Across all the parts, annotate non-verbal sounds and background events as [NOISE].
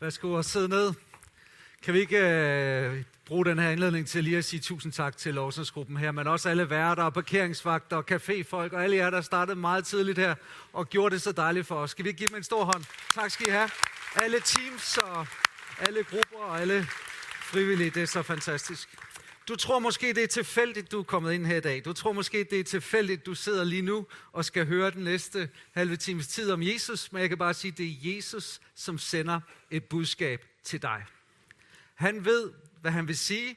Værsgo og sidde ned. Kan vi ikke øh, bruge den her indledning til lige at sige tusind tak til lovsangsgruppen her, men også alle værter og parkeringsvagter og caféfolk og alle jer, der startede meget tidligt her og gjorde det så dejligt for os. Skal vi give dem en stor hånd? Tak skal I have. Alle teams og alle grupper og alle frivillige, det er så fantastisk. Du tror måske, det er tilfældigt, du er kommet ind her i dag. Du tror måske, det er tilfældigt, du sidder lige nu og skal høre den næste halve times tid om Jesus. Men jeg kan bare sige, det er Jesus, som sender et budskab til dig. Han ved, hvad han vil sige.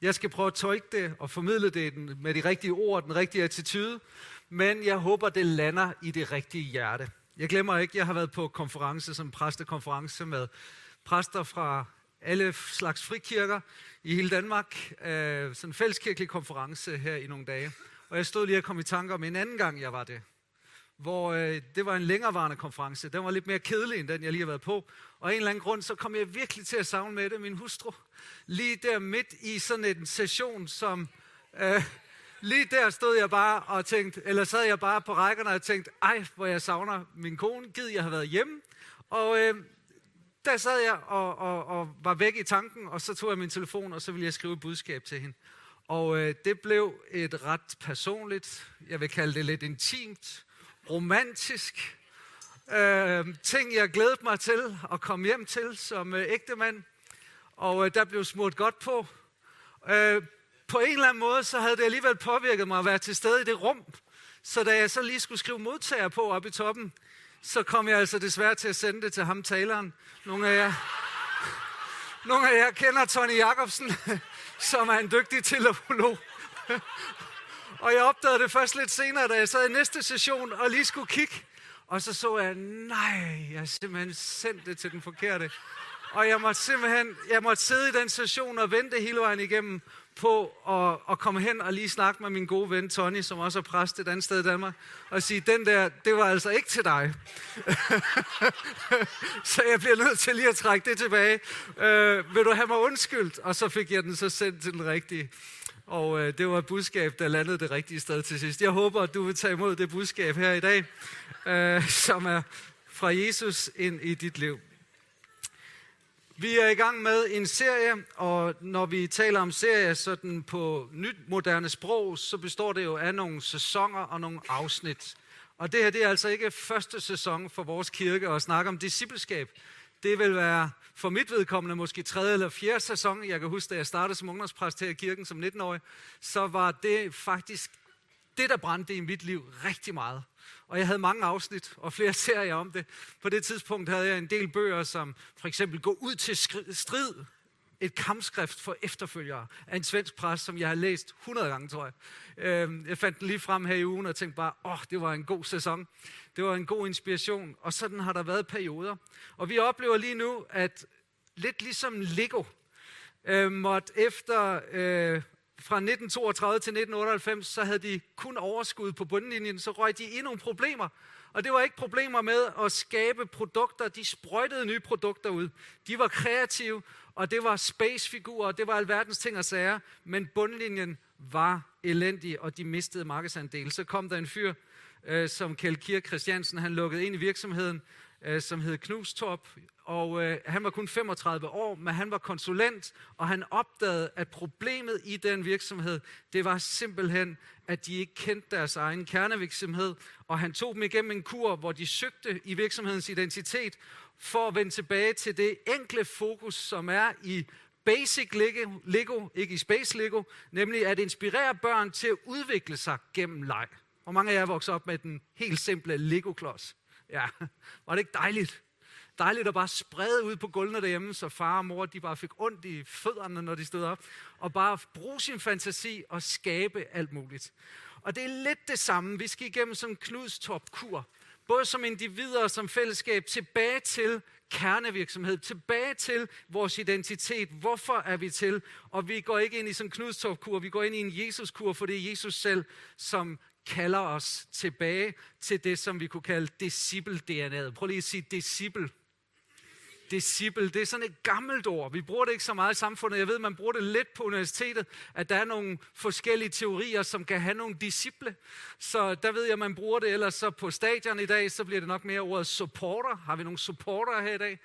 Jeg skal prøve at tolke det og formidle det med de rigtige ord, den rigtige attitude. Men jeg håber, det lander i det rigtige hjerte. Jeg glemmer ikke, jeg har været på konference, som præstekonference med præster fra alle slags frikirker i hele Danmark. Øh, sådan en fælleskirkelig konference her i nogle dage. Og jeg stod lige og kom i tanker om en anden gang, jeg var det. Hvor øh, det var en længerevarende konference. Den var lidt mere kedelig, end den jeg lige har været på. Og af en eller anden grund, så kom jeg virkelig til at savne med det, min hustru. Lige der midt i sådan en session, som... Øh, lige der stod jeg bare og tænkte, eller sad jeg bare på rækkerne og tænkte, ej, hvor jeg savner min kone, gid jeg har været hjemme. Og øh, der sad jeg og, og, og var væk i tanken, og så tog jeg min telefon, og så ville jeg skrive et budskab til hende. Og øh, det blev et ret personligt, jeg vil kalde det lidt intimt, romantisk, øh, ting, jeg glædede mig til at komme hjem til som øh, ægtemand. Og øh, der blev smurt godt på. Øh, på en eller anden måde, så havde det alligevel påvirket mig at være til stede i det rum. Så da jeg så lige skulle skrive modtager på oppe i toppen, så kom jeg altså desværre til at sende det til ham taleren. Nogle af jer, nogle af jer kender Tony Jacobsen, [LAUGHS] som er en dygtig teleolog. Og jeg opdagede det først lidt senere, da jeg sad i næste session og lige skulle kigge. Og så så jeg, nej, jeg simpelthen sendt det til den forkerte. Og jeg måtte simpelthen, jeg måtte sidde i den session og vente hele vejen igennem på at, at komme hen og lige snakke med min gode ven Tony, som også er præst et andet sted i Danmark, og sige, den der, det var altså ikke til dig. [LAUGHS] så jeg bliver nødt til lige at trække det tilbage. Øh, vil du have mig undskyldt? Og så fik jeg den så sendt til den rigtige. Og øh, det var et budskab, der landede det rigtige sted til sidst. Jeg håber, at du vil tage imod det budskab her i dag, øh, som er fra Jesus ind i dit liv. Vi er i gang med en serie, og når vi taler om serie sådan på nyt moderne sprog, så består det jo af nogle sæsoner og nogle afsnit. Og det her det er altså ikke første sæson for vores kirke at snakke om discipleskab. Det vil være for mit vedkommende måske tredje eller fjerde sæson. Jeg kan huske, da jeg startede som ungdomspræst her i kirken som 19-årig, så var det faktisk det, der brændte i mit liv rigtig meget. Og jeg havde mange afsnit og flere [LAUGHS] serier om det. På det tidspunkt havde jeg en del bøger, som for eksempel Gå ud til strid, et kampskrift for efterfølgere af en svensk præst, som jeg har læst 100 gange, tror jeg. Øhm, jeg fandt den lige frem her i ugen og tænkte bare, åh, oh, det var en god sæson. Det var en god inspiration. Og sådan har der været perioder. Og vi oplever lige nu, at lidt ligesom Lego, øh, måtte efter øh, fra 1932 til 1998, så havde de kun overskud på bundlinjen, så røg de i nogle problemer. Og det var ikke problemer med at skabe produkter, de sprøjtede nye produkter ud. De var kreative, og det var spacefigurer, og det var alverdens ting og sager, men bundlinjen var elendig, og de mistede markedsandel. Så kom der en fyr, øh, som Kjeld Kier Christiansen, han lukkede ind i virksomheden, øh, som hed Knustorp, og øh, han var kun 35 år, men han var konsulent, og han opdagede, at problemet i den virksomhed, det var simpelthen, at de ikke kendte deres egen kernevirksomhed, og han tog dem igennem en kur, hvor de søgte i virksomhedens identitet, for at vende tilbage til det enkle fokus, som er i basic Lego, Lego, ikke i space Lego, nemlig at inspirere børn til at udvikle sig gennem leg. Hvor mange af jer vokset op med den helt simple Lego-klods? Ja, var det ikke dejligt? Dejligt at bare sprede ud på gulvene derhjemme, så far og mor de bare fik ondt i fødderne, når de stod op. Og bare bruge sin fantasi og skabe alt muligt. Og det er lidt det samme. Vi skal igennem som Knuds topkur. Både som individer og som fællesskab tilbage til kernevirksomhed, tilbage til vores identitet. Hvorfor er vi til? Og vi går ikke ind i sådan en knudstofkur, vi går ind i en Jesuskur, for det er Jesus selv, som kalder os tilbage til det, som vi kunne kalde disciple-DNA'et. Prøv lige at sige disciple. Disciple, det er sådan et gammelt ord. Vi bruger det ikke så meget i samfundet. Jeg ved, man bruger det lidt på universitetet, at der er nogle forskellige teorier, som kan have nogle disciple. Så der ved jeg, man bruger det. Ellers så på stadion i dag, så bliver det nok mere ordet supporter. Har vi nogle supporter her i dag?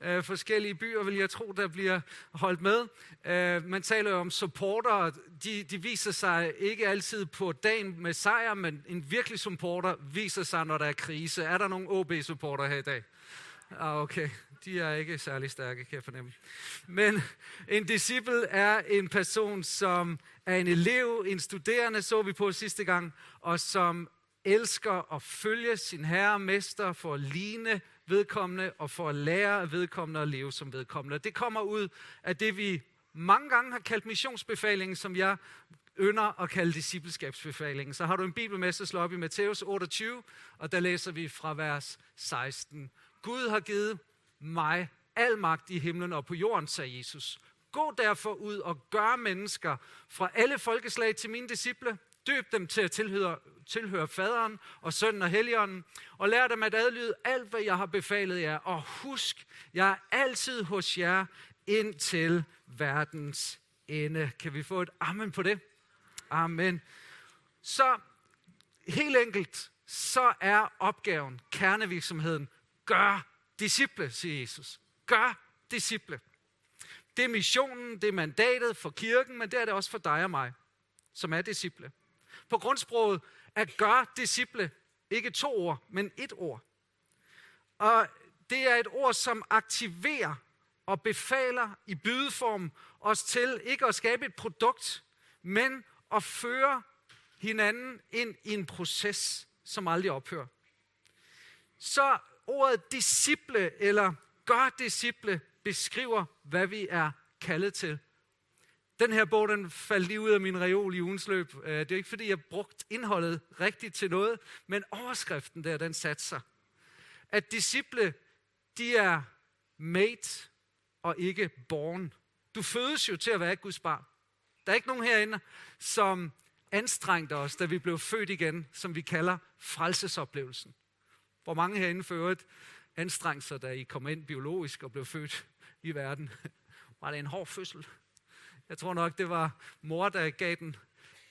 Øh, forskellige byer, vil jeg tro, der bliver holdt med. Øh, man taler jo om supporter. De, de viser sig ikke altid på dagen med sejr, men en virkelig supporter viser sig, når der er krise. Er der nogen OB-supporter her i dag? Ah, okay. De er ikke særlig stærke, kan jeg fornemme. Men en disciple er en person, som er en elev, en studerende, så vi på sidste gang, og som elsker at følge sin herre og mester for at ligne vedkommende og for at lære af vedkommende at leve som vedkommende. Det kommer ud af det, vi mange gange har kaldt missionsbefalingen, som jeg ynder at kalde discipleskabsbefalingen. Så har du en bibel med, så slå op i Matthæus 28, og der læser vi fra vers 16. Gud har givet mig al magt i himlen og på jorden, sagde Jesus. Gå derfor ud og gør mennesker fra alle folkeslag til mine disciple. Døb dem til at tilhøre, tilhøre faderen og sønnen og helligånden, og lær dem at adlyde alt, hvad jeg har befalet jer. Og husk, jeg er altid hos jer indtil verdens ende. Kan vi få et amen på det? Amen. Så helt enkelt, så er opgaven, kernevirksomheden, gør disciple, siger Jesus. Gør disciple. Det er missionen, det er mandatet for kirken, men det er det også for dig og mig, som er disciple. På grundsproget at gøre disciple, ikke to ord, men et ord. Og det er et ord, som aktiverer og befaler i bydeform os til ikke at skabe et produkt, men at føre hinanden ind i en proces, som aldrig ophører. Så ordet disciple eller gør disciple beskriver, hvad vi er kaldet til. Den her bog, den faldt lige ud af min reol i ugens løb. Øh, det er ikke, fordi jeg brugte indholdet rigtigt til noget, men overskriften der, den satte sig. At disciple, de er made og ikke born. Du fødes jo til at være Guds barn. Der er ikke nogen herinde, som anstrengte os, da vi blev født igen, som vi kalder frelsesoplevelsen. Hvor mange herinde for øvrigt anstrengte sig, da I kom ind biologisk og blev født i verden. [LAUGHS] Var det en hård fødsel? Jeg tror nok, det var mor, der gav den,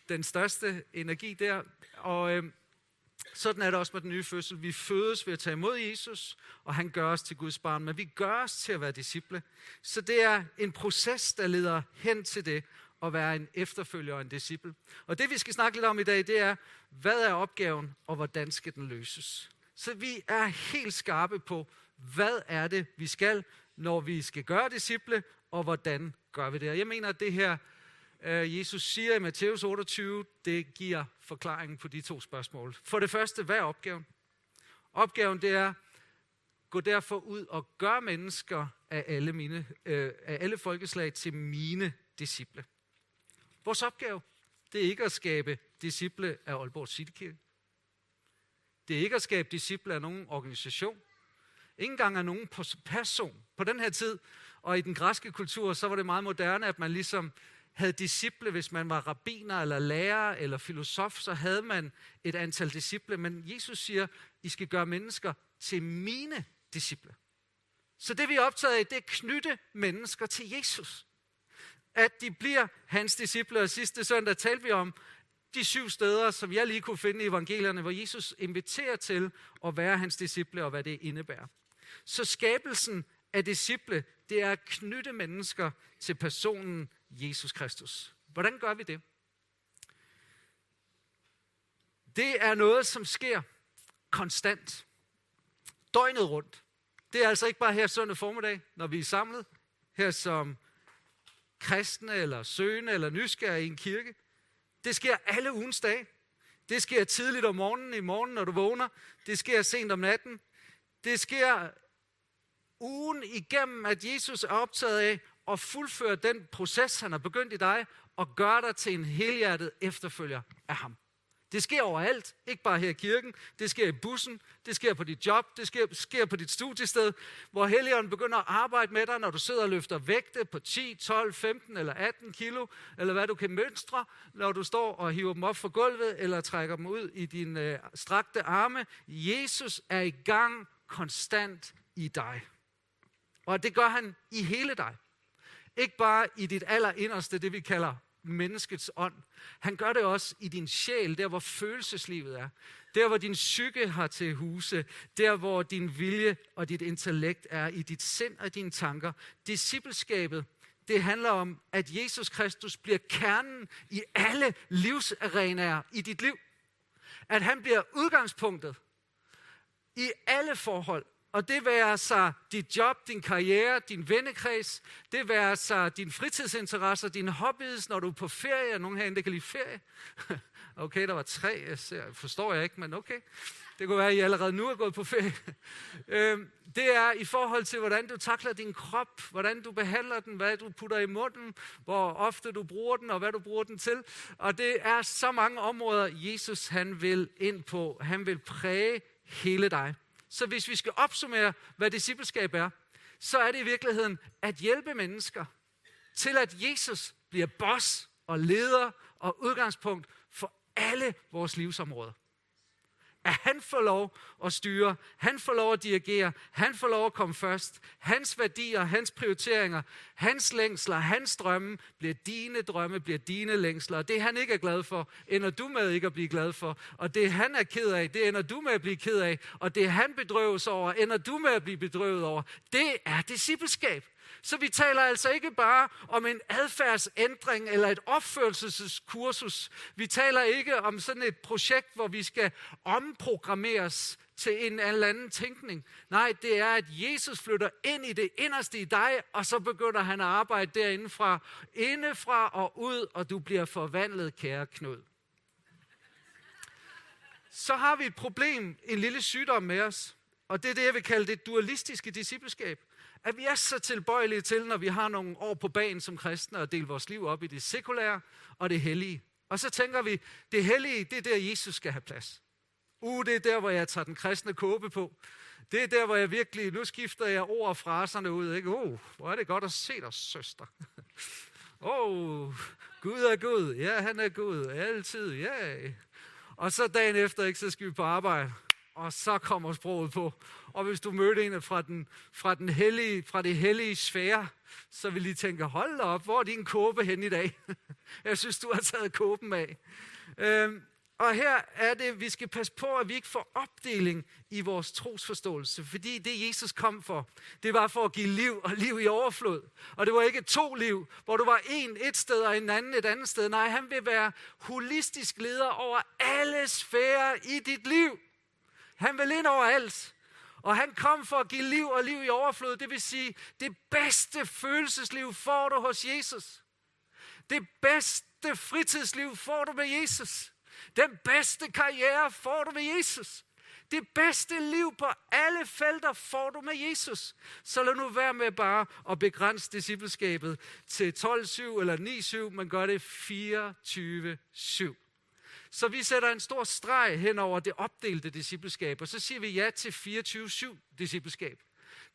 den største energi der. Og øh, sådan er det også med den nye fødsel. Vi fødes ved at tage imod Jesus, og han gør os til Guds barn. Men vi gør os til at være disciple. Så det er en proces, der leder hen til det at være en efterfølger og en disciple. Og det vi skal snakke lidt om i dag, det er, hvad er opgaven, og hvordan skal den løses? Så vi er helt skarpe på, hvad er det, vi skal, når vi skal gøre disciple, og hvordan gør vi det. Jeg mener, at det her, øh, Jesus siger i Matthæus 28, det giver forklaringen på de to spørgsmål. For det første, hvad er opgaven? Opgaven det er, gå derfor ud og gør mennesker af alle, mine, øh, af alle folkeslag til mine disciple. Vores opgave, det er ikke at skabe disciple af Aalborg Citykirke. Det er ikke at skabe disciple af nogen organisation. Ingen engang af nogen person. På den her tid, og i den græske kultur, så var det meget moderne, at man ligesom havde disciple, hvis man var rabbiner eller lærer eller filosof, så havde man et antal disciple. Men Jesus siger, I skal gøre mennesker til mine disciple. Så det vi er optaget af, det er at knytte mennesker til Jesus. At de bliver hans disciple. Og sidste søndag talte vi om, de syv steder, som jeg lige kunne finde i evangelierne, hvor Jesus inviterer til at være hans disciple og hvad det indebærer. Så skabelsen af disciple, det er at knytte mennesker til personen Jesus Kristus. Hvordan gør vi det? Det er noget, som sker konstant. Døgnet rundt. Det er altså ikke bare her søndag formiddag, når vi er samlet, her som kristne eller søgende eller nysgerrige i en kirke. Det sker alle ugens dage. Det sker tidligt om morgenen, i morgen, når du vågner. Det sker sent om natten. Det sker ugen igennem, at Jesus er optaget af at fuldføre den proces, han har begyndt i dig, og gøre dig til en helhjertet efterfølger af ham. Det sker overalt, ikke bare her i kirken. Det sker i bussen, det sker på dit job, det sker, sker på dit studiested, hvor Helligånden begynder at arbejde med dig, når du sidder og løfter vægte på 10, 12, 15 eller 18 kilo, eller hvad du kan mønstre, når du står og hiver dem op fra gulvet, eller trækker dem ud i dine øh, strakte arme. Jesus er i gang konstant i dig. Og det gør han i hele dig. Ikke bare i dit allerinderste, det vi kalder menneskets ånd. Han gør det også i din sjæl, der hvor følelseslivet er. Der hvor din psyke har til huse. Der hvor din vilje og dit intellekt er i dit sind og dine tanker. Discipleskabet, det handler om, at Jesus Kristus bliver kernen i alle livsarenaer i dit liv. At han bliver udgangspunktet i alle forhold. Og det være sig dit job, din karriere, din vennekreds, det være sig din fritidsinteresser, dine hobbies, når du er på ferie. Nogen herinde, der kan lide ferie. [LAUGHS] Okay, der var tre, jeg ser, forstår jeg ikke, men okay. Det kunne være, at I allerede nu er gået på ferie. [LAUGHS] Øhm, det er i forhold til, hvordan du takler din krop, hvordan du behandler den, hvad du putter i munden, hvor ofte du bruger den, og hvad du bruger den til. Og det er så mange områder, Jesus han vil ind på. Han vil præge hele dig. Så hvis vi skal opsummere, hvad discipleskab er, så er det i virkeligheden at hjælpe mennesker til, at Jesus bliver boss og leder og udgangspunkt for alle vores livsområder at han får lov at styre, han får lov at dirigere, han får lov at komme først. Hans værdier, hans prioriteringer, hans længsler, hans drømme bliver dine drømme, bliver dine længsler. Og det han ikke er glad for, ender du med ikke at blive glad for. Og det han er ked af, det ender du med at blive ked af. Og det han bedrøves over, ender du med at blive bedrøvet over. Det er discipleskab. Så vi taler altså ikke bare om en adfærdsændring eller et opførelseskursus. Vi taler ikke om sådan et projekt, hvor vi skal omprogrammeres til en eller anden tænkning. Nej, det er, at Jesus flytter ind i det inderste i dig, og så begynder han at arbejde derindefra, indefra og ud, og du bliver forvandlet, kære Knud. Så har vi et problem, en lille sygdom med os, og det er det, jeg vil kalde det dualistiske discipleskab at vi er så tilbøjelige til, når vi har nogle år på banen som kristne, at dele vores liv op i det sekulære og det hellige. Og så tænker vi, det hellige, det er der, Jesus skal have plads. Uh, det er der, hvor jeg tager den kristne kåbe på. Det er der, hvor jeg virkelig, nu skifter jeg ord og fraserne ud. Ikke? Uh, hvor er det godt at se dig, søster. [LAUGHS] Åh, oh, Gud er Gud. Ja, han er Gud. Altid, ja. Og så dagen efter, ikke, så skal vi på arbejde og så kommer sproget på. Og hvis du mødte en fra, den, fra, den hellige, fra det hellige sfære, så vil de tænke, hold op, hvor er din kåbe hen i dag? [LAUGHS] Jeg synes, du har taget kåben af. Øhm, og her er det, vi skal passe på, at vi ikke får opdeling i vores trosforståelse, fordi det Jesus kom for, det var for at give liv og liv i overflod. Og det var ikke to liv, hvor du var en et sted og en anden et andet sted. Nej, han vil være holistisk leder over alle sfærer i dit liv. Han vil ind over alt. Og han kom for at give liv og liv i overflod. Det vil sige, det bedste følelsesliv får du hos Jesus. Det bedste fritidsliv får du med Jesus. Den bedste karriere får du med Jesus. Det bedste liv på alle felter får du med Jesus. Så lad nu være med bare at begrænse discipleskabet til 12-7 eller 9-7, men gør det 24-7. Så vi sætter en stor streg hen over det opdelte discipleskab, og så siger vi ja til 24-7 discipleskab.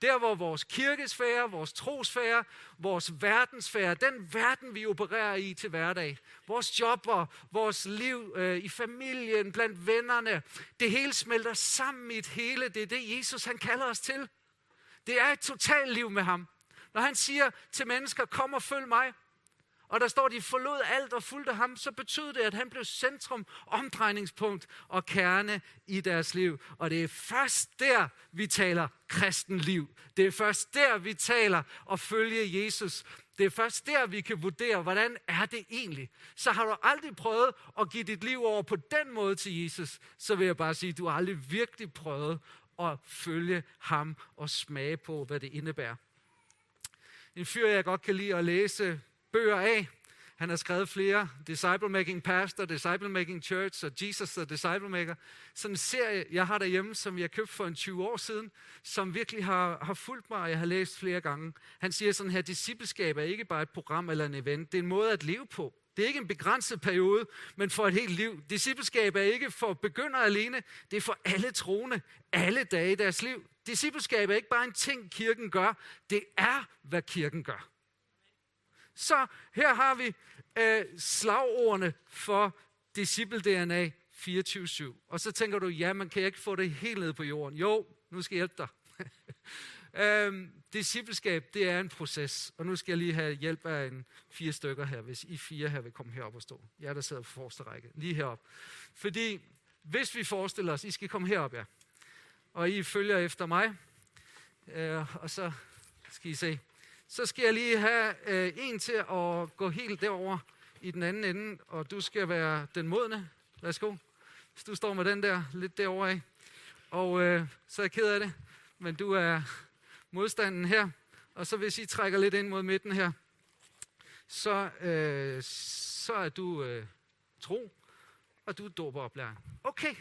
Der hvor vores kirkesfære, vores trosfære, vores verdensfære, den verden vi opererer i til hverdag, vores jobber, vores liv øh, i familien, blandt vennerne, det hele smelter sammen i et hele. Det er det Jesus han kalder os til. Det er et totalt liv med ham. Når han siger til mennesker, kom og følg mig, og der står, de forlod alt og fulgte ham, så betød det, at han blev centrum, omdrejningspunkt og kerne i deres liv. Og det er først der, vi taler kristenliv. Det er først der, vi taler at følge Jesus. Det er først der, vi kan vurdere, hvordan er det egentlig. Så har du aldrig prøvet at give dit liv over på den måde til Jesus, så vil jeg bare sige, at du har aldrig virkelig prøvet at følge ham og smage på, hvad det indebærer. En fyr, jeg godt kan lide at læse bøger af. Han har skrevet flere, Disciple Making Pastor, Disciple Making Church og Jesus the Disciple Maker. Sådan en serie, jeg har derhjemme, som jeg købte for en 20 år siden, som virkelig har, har fulgt mig, og jeg har læst flere gange. Han siger sådan her, discipleskab er ikke bare et program eller en event, det er en måde at leve på. Det er ikke en begrænset periode, men for et helt liv. Discipleskab er ikke for begyndere alene, det er for alle troende, alle dage i deres liv. Discipleskab er ikke bare en ting, kirken gør, det er, hvad kirken gør. Så her har vi øh, slagordene for disciple-DNA 24-7. Og så tænker du, ja, man kan ikke få det helt ned på jorden. Jo, nu skal jeg hjælpe dig. [LAUGHS] Øhm, discipleskab, det er en proces. Og nu skal jeg lige have hjælp af en fire stykker her, hvis I fire her vil komme herop og stå. Jeg der sidder på forreste række. Lige herop. Fordi hvis vi forestiller os, I skal komme herop, ja. Og I følger efter mig. Øh, og så skal I se. Så skal jeg lige have øh, en til at gå helt derover i den anden ende, og du skal være den modne. Værsgo. Hvis du står med den der lidt derovre af. Og øh, så er jeg ked af det, men du er modstanden her. Og så hvis I trækker lidt ind mod midten her, så, øh, så er du øh, tro, og du er doberoplæring. Okay,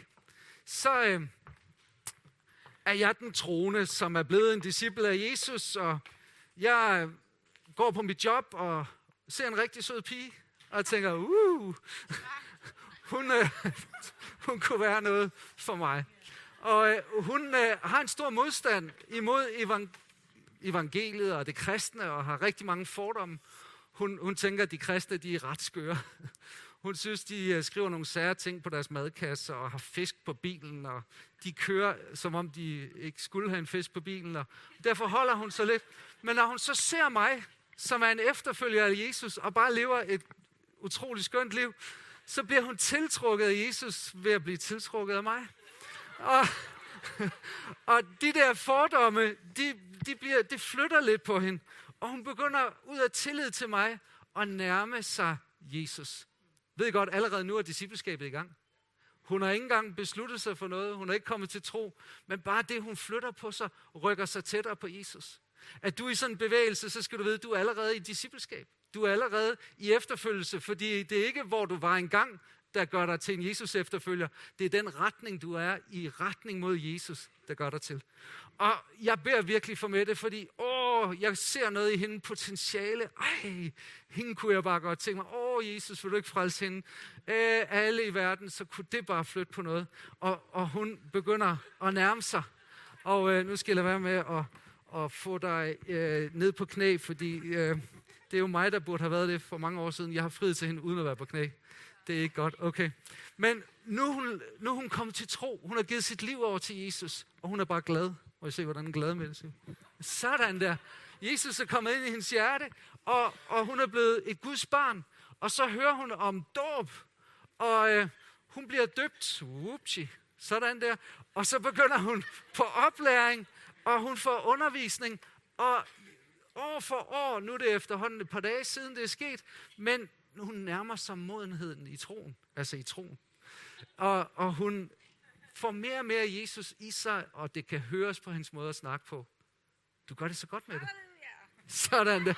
så øh, er jeg den troende, som er blevet en disciple af Jesus, og jeg går på mit job og ser en rigtig sød pige, og tænker, uh, hun, øh, [LAUGHS] hun kunne være noget for mig. Og øh, hun øh, har en stor modstand imod evangeliet og det kristne, og har rigtig mange fordomme. Hun, hun tænker, at de kristne de er ret skøre. [LAUGHS] Hun synes, de øh, skriver nogle sære ting på deres madkasse, og har fisk på bilen, og de kører, som om de ikke skulle have en fisk på bilen. Og derfor holder hun så lidt. Men når hun så ser mig, som er en efterfølger af Jesus, og bare lever et utroligt skønt liv, så bliver hun tiltrukket af Jesus ved at blive tiltrukket af mig. Og, [LAUGHS] og de der fordomme, de, de, bliver, de flytter lidt på hende. Og hun begynder ud af tillid til mig at nærme sig Jesus. Ved I godt, allerede nu er discipleskabet i gang. Hun har ikke engang besluttet sig for noget. Hun er ikke kommet til tro. Men bare det, hun flytter på sig, rykker sig tættere på Jesus. At du er i sådan en bevægelse, så skal du vide, at du er allerede i discipleskab. Du er allerede i efterfølgelse, fordi det er ikke, hvor du var engang, der gør dig til en Jesus efterfølger. Det er den retning, du er i retning mod Jesus, der gør dig til. Og jeg beder virkelig for med det, fordi åh, jeg ser noget i hende potentiale. Ej, hende kunne jeg bare godt tænke mig. Åh, Jesus, vil du ikke frelse hende? Øh, alle i verden, så kunne det bare flytte på noget. Og, og hun begynder at nærme sig. Og øh, nu skal jeg være med at, at få dig øh, ned på knæ, fordi øh, det er jo mig, der burde have været det for mange år siden. Jeg har friet til hende uden at være på knæ. Det er ikke godt, okay. Men nu er, hun, nu hun kommet til tro. Hun har givet sit liv over til Jesus, og hun er bare glad. Må jeg se, hvordan den glade glad? Sådan der. Jesus er kommet ind i hendes hjerte, og, og hun er blevet et Guds barn. Og så hører hun om dåb, og øh, hun bliver døbt. Whoopsie. Sådan der. Og så begynder hun på oplæring, og hun får undervisning. Og år for år, nu er det efterhånden et par dage siden, det er sket, men hun nærmer sig modenheden i troen, altså i troen. Og, og hun får mere og mere Jesus i sig, og det kan høres på hendes måde at snakke på. Du gør det så godt med det. Sådan der.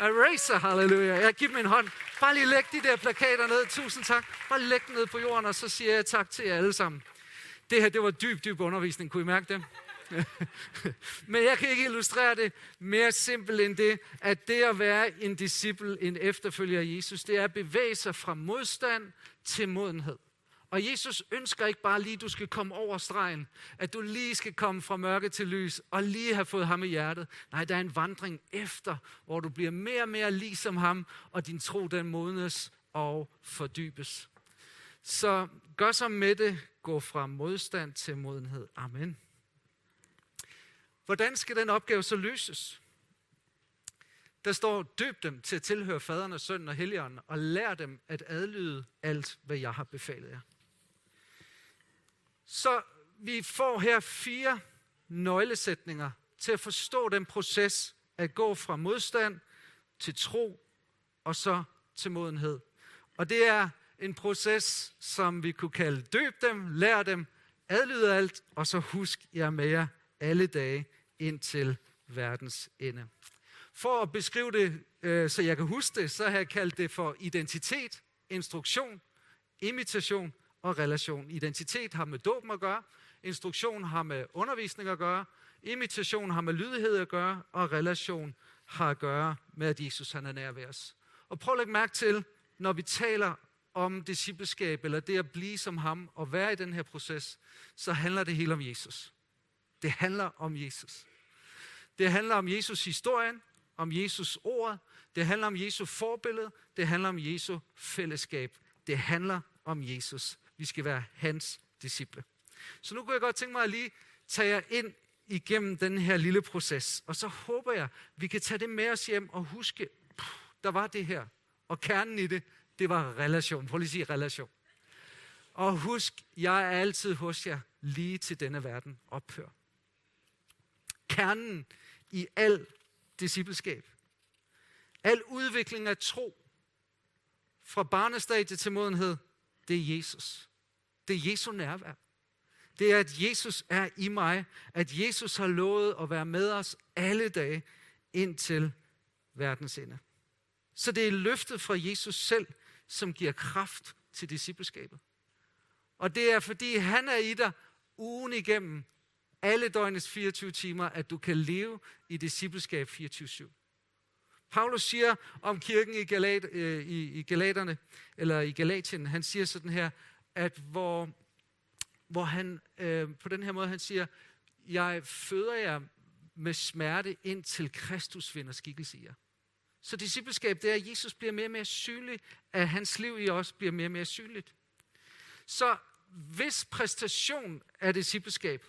Eraser, halleluja. Jeg giver min hånd. Bare lige læg de der plakater ned. Tusind tak. Bare læg dem ned på jorden, og så siger jeg tak til jer alle sammen. Det her, det var dyb, dyb undervisning. Kunne I mærke det? [LAUGHS] Men jeg kan ikke illustrere det mere simpelt end det, at det at være en disciple, en efterfølger af Jesus, det er at bevæge sig fra modstand til modenhed. Og Jesus ønsker ikke bare lige, at du skal komme over stregen, at du lige skal komme fra mørke til lys, og lige have fået ham i hjertet. Nej, der er en vandring efter, hvor du bliver mere og mere ligesom ham, og din tro den modnes og fordybes. Så gør som med det, gå fra modstand til modenhed. Amen. Hvordan skal den opgave så løses? Der står, døb dem til at tilhøre faderen og sønnen og helligånden, og lær dem at adlyde alt, hvad jeg har befalet jer. Så vi får her fire nøglesætninger til at forstå den proces at gå fra modstand til tro og så til modenhed. Og det er en proces, som vi kunne kalde døb dem, lær dem, adlyde alt, og så husk jer med jer alle dage indtil verdens ende. For at beskrive det, øh, så jeg kan huske det, så har jeg kaldt det for identitet, instruktion, imitation og relation. Identitet har med dåben at gøre, instruktion har med undervisning at gøre, imitation har med lydighed at gøre, og relation har at gøre med, at Jesus han er nær ved os. Og prøv at lægge mærke til, når vi taler om discipleskab, eller det at blive som ham og være i den her proces, så handler det hele om Jesus. Det handler om Jesus. Det handler om Jesus historien, om Jesus ord, det handler om Jesu forbillede, det handler om Jesu fællesskab. Det handler om Jesus. Vi skal være hans disciple. Så nu kunne jeg godt tænke mig at lige tage jer ind igennem den her lille proces. Og så håber jeg, vi kan tage det med os hjem og huske, pff, der var det her. Og kernen i det, det var relation. Prøv lige at sige relation. Og husk, jeg er altid hos jer, lige til denne verden ophør. Kernen i al discipleskab, al udvikling af tro, fra barnestadie til modenhed, det er Jesus. Det er Jesu nærvær. Det er, at Jesus er i mig, at Jesus har lovet at være med os alle dage indtil verdens ende. Så det er løftet fra Jesus selv, som giver kraft til discipleskabet. Og det er, fordi han er i dig ugen igennem, alle døgnets 24 timer, at du kan leve i discipleskab 24-7. Paulus siger om kirken i, Galat, øh, i, i Galaterne, eller i Galatien, han siger sådan her, at hvor, hvor han øh, på den her måde, han siger, jeg føder jer med smerte indtil Kristus vinder skikkelse i jer. Så discipleskab, det er, at Jesus bliver mere og mere synlig, at hans liv i os bliver mere og mere synligt. Så hvis præstation er discipleskab,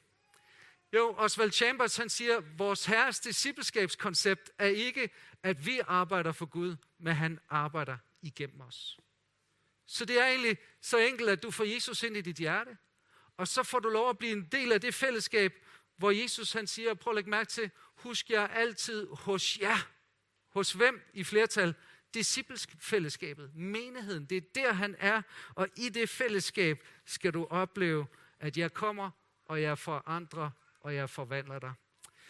jo, Oswald Chambers han siger, vores herres discipleskabskoncept er ikke, at vi arbejder for Gud, men han arbejder igennem os. Så det er egentlig så enkelt, at du får Jesus ind i dit hjerte, og så får du lov at blive en del af det fællesskab, hvor Jesus han siger, prøv at lægge mærke til, husk jer altid hos jer. Hos hvem i flertal? Disciplesfællesskabet, menigheden, det er der han er, og i det fællesskab skal du opleve, at jeg kommer, og jeg forandrer, og jeg forvandler dig.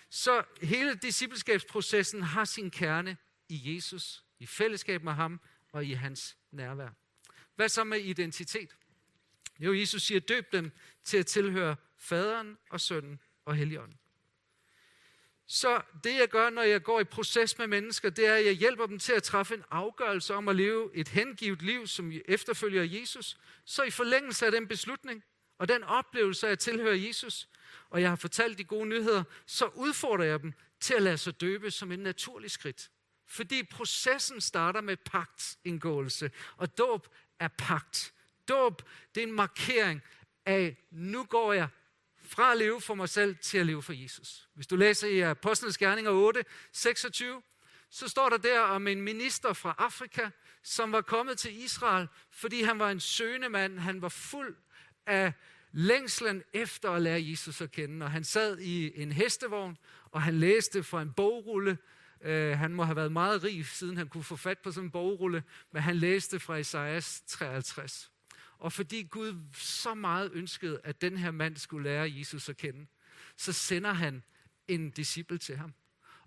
Så hele discipleskabsprocessen har sin kerne i Jesus, i fællesskab med ham og i hans nærvær. Hvad så med identitet? Jo, Jesus siger, døb dem til at tilhøre faderen og sønnen og helligånden. Så det jeg gør, når jeg går i proces med mennesker, det er, at jeg hjælper dem til at træffe en afgørelse om at leve et hengivet liv, som efterfølger Jesus. Så i forlængelse af den beslutning og den oplevelse af at tilhøre Jesus, og jeg har fortalt de gode nyheder, så udfordrer jeg dem til at lade sig døbe som en naturlig skridt. Fordi processen starter med pagtindgåelse, og dåb er pagt. Dåb, det er en markering af, nu går jeg fra at leve for mig selv til at leve for Jesus. Hvis du læser i Apostlenes Gerninger 8, 26, så står der der om en minister fra Afrika, som var kommet til Israel, fordi han var en søgende mand. Han var fuld af længslen efter at lære Jesus at kende. Og han sad i en hestevogn, og han læste fra en bogrulle. Uh, han må have været meget rig, siden han kunne få fat på sådan en bogrulle, men han læste fra Isaias 53. Og fordi Gud så meget ønskede, at den her mand skulle lære Jesus at kende, så sender han en disciple til ham.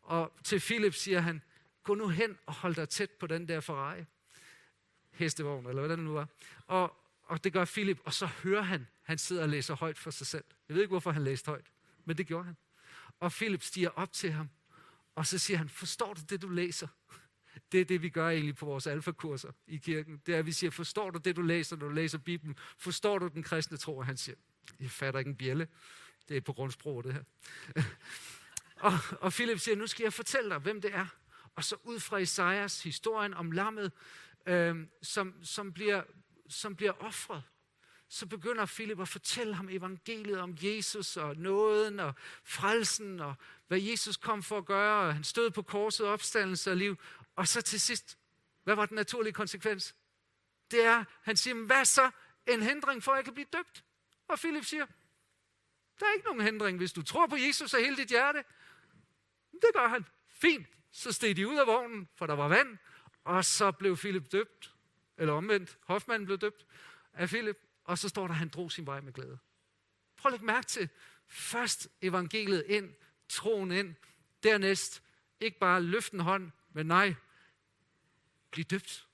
Og til Philip siger han, gå nu hen og hold dig tæt på den der Ferrari. Hestevogn, eller hvad det nu var. Og, og det gør Philip, og så hører han, han sidder og læser højt for sig selv. Jeg ved ikke, hvorfor han læste højt, men det gjorde han. Og Philip stiger op til ham, og så siger han, forstår du det, du læser? [LAUGHS] Det er det, vi gør egentlig på vores alfakurser i kirken. Det er, at vi siger, forstår du det, du læser, når du læser Bibelen? Forstår du den kristne tro? Og han siger, jeg fatter ikke en bjælle. Det er på grundsprog, det her. [LAUGHS] og, og Philip siger, nu skal jeg fortælle dig, hvem det er. Og så ud fra Isaias historien om lammet, øh, som, som, bliver, som bliver offret så begynder Philip at fortælle ham evangeliet om Jesus og nåden og frelsen og hvad Jesus kom for at gøre. Og han stod på korset, opstandelse og liv. Og så til sidst, hvad var den naturlige konsekvens? Det er, han siger, hvad så en hindring for, at jeg kan blive døbt? Og Philip siger, der er ikke nogen hindring, hvis du tror på Jesus af hele dit hjerte. Det gør han. Fint. Så steg de ud af vognen, for der var vand, og så blev Philip døbt. Eller omvendt, hofmanden blev døbt af Philip. Og så står der, at han drog sin vej med glæde. Prøv at lægge mærke til, først evangeliet ind, troen ind, dernæst ikke bare løfte en hånd, men nej, bliv døbt.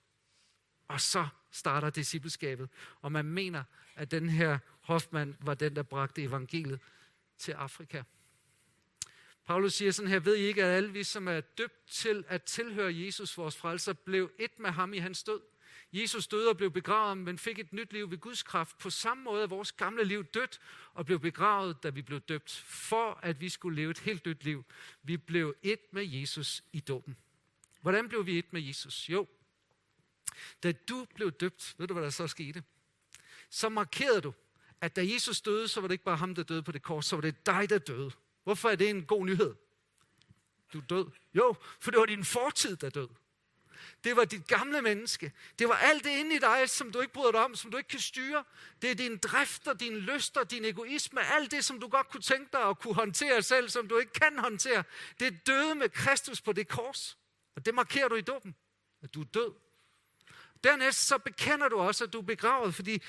Og så starter discipleskabet. Og man mener, at den her hofmand var den, der bragte evangeliet til Afrika. Paulus siger sådan her, ved I ikke, at alle vi, som er døbt til at tilhøre Jesus, vores frelser, blev et med ham i hans død? Jesus døde og blev begravet, men fik et nyt liv ved Guds kraft. På samme måde er vores gamle liv dødt og blev begravet, da vi blev døbt, for at vi skulle leve et helt dødt liv. Vi blev et med Jesus i dåben. Hvordan blev vi et med Jesus? Jo, da du blev døbt, ved du hvad der så skete? Så markerede du, at da Jesus døde, så var det ikke bare ham, der døde på det kors, så var det dig, der døde. Hvorfor er det en god nyhed? Du er død. Jo, for det var din fortid, der døde. Det var dit gamle menneske. Det var alt det inde i dig, som du ikke bryder dig om, som du ikke kan styre. Det er dine drifter, dine lyster, din egoisme, alt det, som du godt kunne tænke dig at kunne håndtere selv, som du ikke kan håndtere. Det er døde med Kristus på det kors. Og det markerer du i dåben, at du er død. Dernæst så bekender du også, at du er begravet, fordi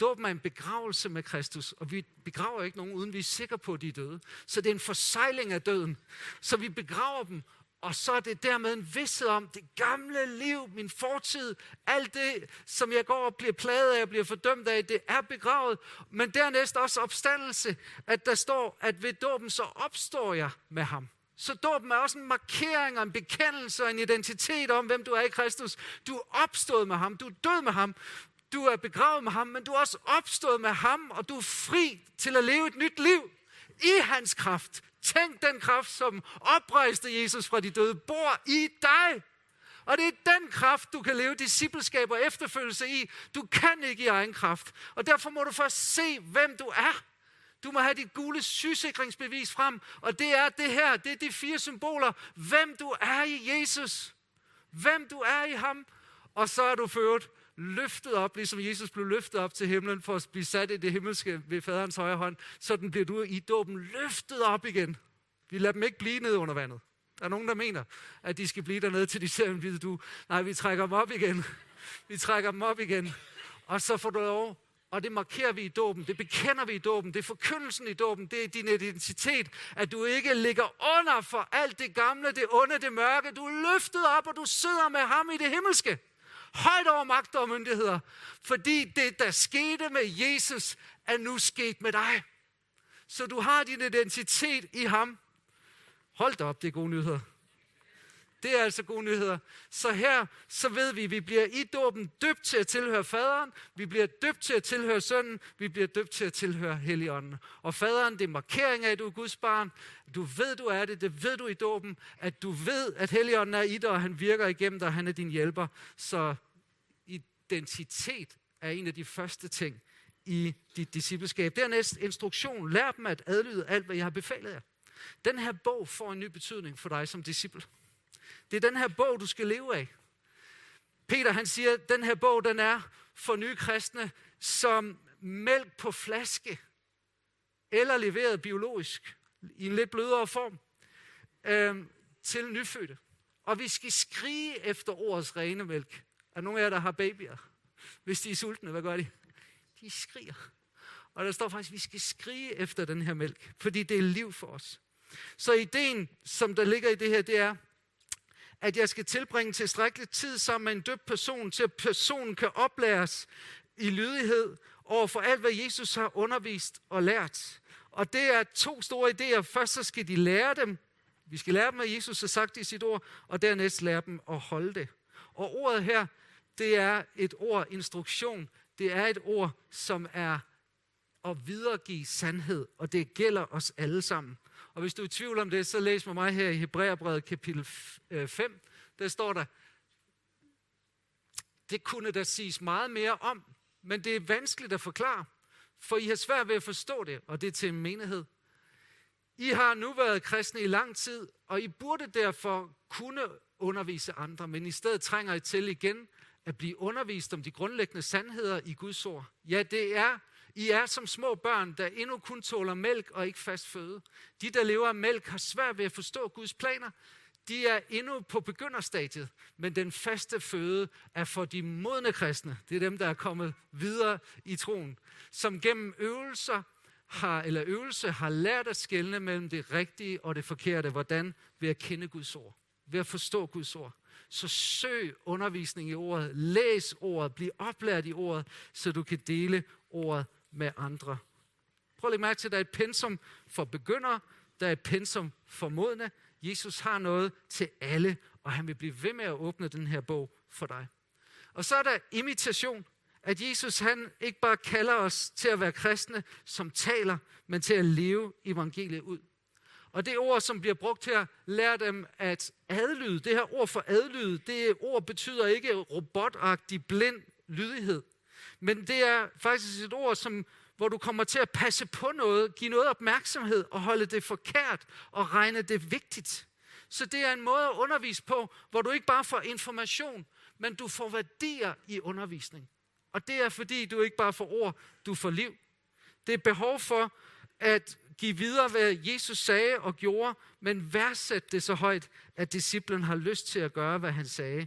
dåben er en begravelse med Kristus, og vi begraver ikke nogen, uden vi er sikre på, at de er døde. Så det er en forsejling af døden. Så vi begraver dem, og så er det dermed en vidsthed om det gamle liv, min fortid, alt det, som jeg går og bliver plaget af og bliver fordømt af, det er begravet. Men dernæst også opstandelse, at der står, at ved dåben så opstår jeg med ham. Så dåben er også en markering og en bekendelse og en identitet om, hvem du er i Kristus. Du er opstået med ham, du er død med ham, du er begravet med ham, men du er også opstået med ham, og du er fri til at leve et nyt liv i hans kraft. Tænk den kraft, som oprejste Jesus fra de døde, bor i dig. Og det er den kraft, du kan leve discipleskab og efterfølgelse i. Du kan ikke i egen kraft. Og derfor må du først se, hvem du er. Du må have dit gule sygesikringsbevis frem, og det er det her, det er de fire symboler. Hvem du er i Jesus. Hvem du er i ham. Og så er du ført løftet op, ligesom Jesus blev løftet op til himlen for at blive sat i det himmelske ved faderens højre hånd. Sådan bliver du i dåben løftet op igen. Vi lader dem ikke blive nede under vandet. Der er nogen, der mener, at de skal blive dernede, til de ser en du. Nej, vi trækker dem op igen. Vi trækker dem op igen. Og så får du lov og det markerer vi i dåben, det bekender vi i dåben, det er forkyndelsen i dåben, det er din identitet, at du ikke ligger under for alt det gamle, det onde, det mørke. Du er løftet op, og du sidder med ham i det himmelske. Højt over magter og myndigheder. Fordi det, der skete med Jesus, er nu sket med dig. Så du har din identitet i ham. Hold da op, det er gode nyheder. Det er altså gode nyheder. Så her, så ved vi, at vi bliver i dåben døbt til at tilhøre faderen, vi bliver døbt til at tilhøre sønnen, vi bliver døbt til at tilhøre helligånden. Og faderen, det er markering af, at du er Guds barn. Du ved, du er det, det ved du i dåben, at du ved, at helligånden er i dig, og han virker igennem dig, og han er din hjælper. Så identitet er en af de første ting i dit discipleskab. Dernæst instruktion. Lær dem at adlyde alt, hvad jeg har befalet jer. Den her bog får en ny betydning for dig som disciple. Det er den her bog, du skal leve af. Peter han siger, at den her bog den er for nye kristne som mælk på flaske, eller leveret biologisk i en lidt blødere form øh, til nyfødte. Og vi skal skrige efter ordets rene mælk. Er nogle af jer, der har babyer? Hvis de er sultne, hvad gør de? De skriger. Og der står faktisk, at vi skal skrige efter den her mælk, fordi det er liv for os. Så ideen, som der ligger i det her, det er, at jeg skal tilbringe tilstrækkelig tid sammen med en døbt person, til at personen kan oplæres i lydighed over for alt, hvad Jesus har undervist og lært. Og det er to store idéer. Først så skal de lære dem. Vi skal lære dem, hvad Jesus har sagt i sit ord, og dernæst lære dem at holde det. Og ordet her, det er et ord instruktion. Det er et ord, som er at videregive sandhed, og det gælder os alle sammen. Og hvis du er i tvivl om det, så læs med mig her i Hebræerbrevet kapitel 5. Øh, der står der, det kunne der siges meget mere om, men det er vanskeligt at forklare, for I har svært ved at forstå det, og det er til en menighed. I har nu været kristne i lang tid, og I burde derfor kunne undervise andre, men i stedet trænger I til igen at blive undervist om de grundlæggende sandheder i Guds ord. Ja, det er i er som små børn, der endnu kun tåler mælk og ikke fast føde. De, der lever af mælk, har svært ved at forstå Guds planer. De er endnu på begynderstadiet, men den faste føde er for de modne kristne. Det er dem, der er kommet videre i troen, som gennem øvelser har, eller øvelse har lært at skelne mellem det rigtige og det forkerte. Hvordan? Ved at kende Guds ord. Ved at forstå Guds ord. Så søg undervisning i ordet. Læs ordet. Bliv oplært i ordet, så du kan dele ordet med andre. Prøv at lægge mærke til, at der er et pensum for begyndere, der er et pensum for modne. Jesus har noget til alle, og han vil blive ved med at åbne den her bog for dig. Og så er der imitation, at Jesus han ikke bare kalder os til at være kristne, som taler, men til at leve evangeliet ud. Og det ord, som bliver brugt her, lærer dem at adlyde. Det her ord for adlyde, det ord betyder ikke robotagtig blind lydighed. Men det er faktisk et ord, som hvor du kommer til at passe på noget, give noget opmærksomhed og holde det forkert og regne det vigtigt. Så det er en måde at undervise på, hvor du ikke bare får information, men du får værdier i undervisning. Og det er fordi, du ikke bare får ord, du får liv. Det er behov for at give videre, hvad Jesus sagde og gjorde, men værdsæt det så højt, at disciplen har lyst til at gøre, hvad han sagde.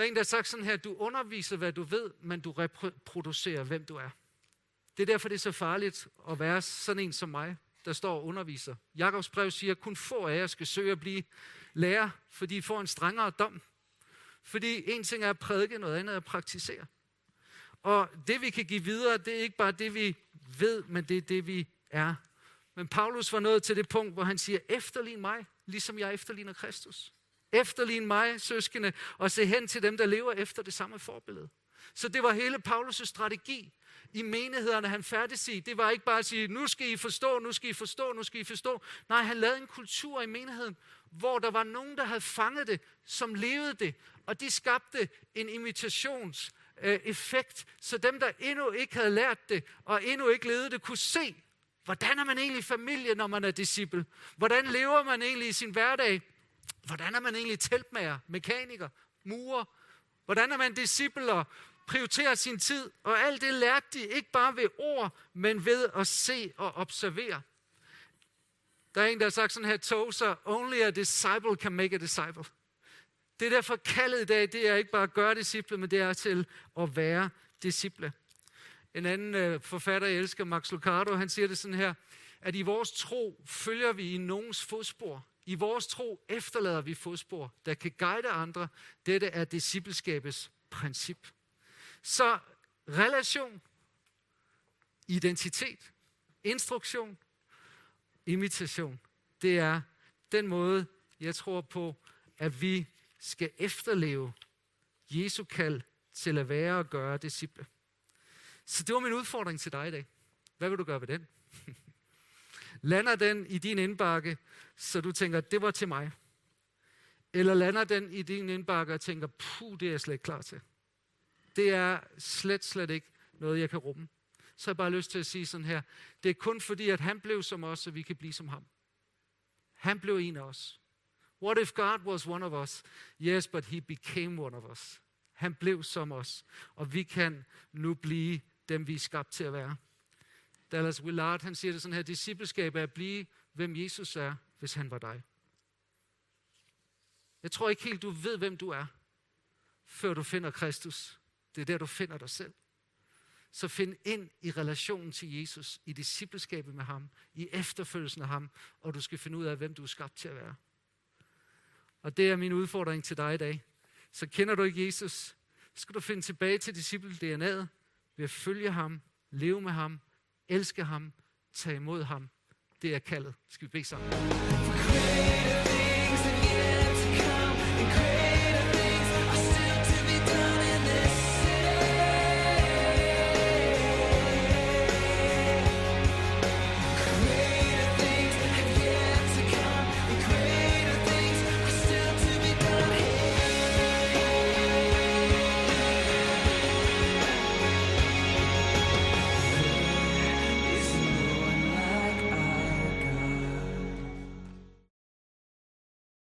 Der er en, der har sagt sådan her, du underviser, hvad du ved, men du reproducerer, hvem du er. Det er derfor, det er så farligt at være sådan en som mig, der står og underviser. Jakobs brev siger, kun få af jer skal søge at blive lærer, fordi I får en strengere dom. Fordi en ting er at prædike, noget andet er at praktisere. Og det vi kan give videre, det er ikke bare det vi ved, men det er det vi er. Men Paulus var nået til det punkt, hvor han siger, efterlign mig, ligesom jeg efterligner Kristus. Efterlign mig, søskende, og se hen til dem, der lever efter det samme forbillede. Så det var hele Paulus' strategi i menighederne, han færdes i. Det var ikke bare at sige, nu skal I forstå, nu skal I forstå, nu skal I forstå. Nej, han lavede en kultur i menigheden, hvor der var nogen, der havde fanget det, som levede det, og de skabte en imitationseffekt, øh, så dem, der endnu ikke havde lært det, og endnu ikke levede det, kunne se, hvordan er man egentlig familie, når man er disciple? Hvordan lever man egentlig i sin hverdag? Hvordan er man egentlig teltmager, mekaniker, murer? Hvordan er man discipler, prioriterer sin tid? Og alt det lærte de ikke bare ved ord, men ved at se og observere. Der er en, der har sagt sådan her, Tozer, only a disciple can make a disciple. Det er derfor kaldet i dag, det er ikke bare at gøre disciple, men det er til at være disciple. En anden øh, forfatter, jeg elsker, Max Lucado, han siger det sådan her, at i vores tro følger vi i nogens fodspor. I vores tro efterlader vi fodspor, der kan guide andre. Dette er discipleskabets princip. Så relation, identitet, instruktion, imitation, det er den måde, jeg tror på, at vi skal efterleve Jesu kald til at være og gøre disciple. Så det var min udfordring til dig i dag. Hvad vil du gøre ved den? Lander den i din indbakke, så du tænker, det var til mig? Eller lander den i din indbakke og tænker, puh, det er jeg slet ikke klar til. Det er slet, slet ikke noget, jeg kan rumme. Så har jeg bare lyst til at sige sådan her. Det er kun fordi, at han blev som os, så vi kan blive som ham. Han blev en af os. What if God was one of us? Yes, but he became one of us. Han blev som os, og vi kan nu blive dem, vi er skabt til at være. Dallas Willard, han siger det sådan her, discipleskab er at blive, hvem Jesus er, hvis han var dig. Jeg tror ikke helt, du ved, hvem du er, før du finder Kristus. Det er der, du finder dig selv. Så find ind i relationen til Jesus, i discipleskabet med ham, i efterfølgelsen af ham, og du skal finde ud af, hvem du er skabt til at være. Og det er min udfordring til dig i dag. Så kender du ikke Jesus, skal du finde tilbage til disciple-DNA'et ved at følge ham, leve med ham, elske ham, tage imod ham. Det er kaldet. Skal vi bede sammen?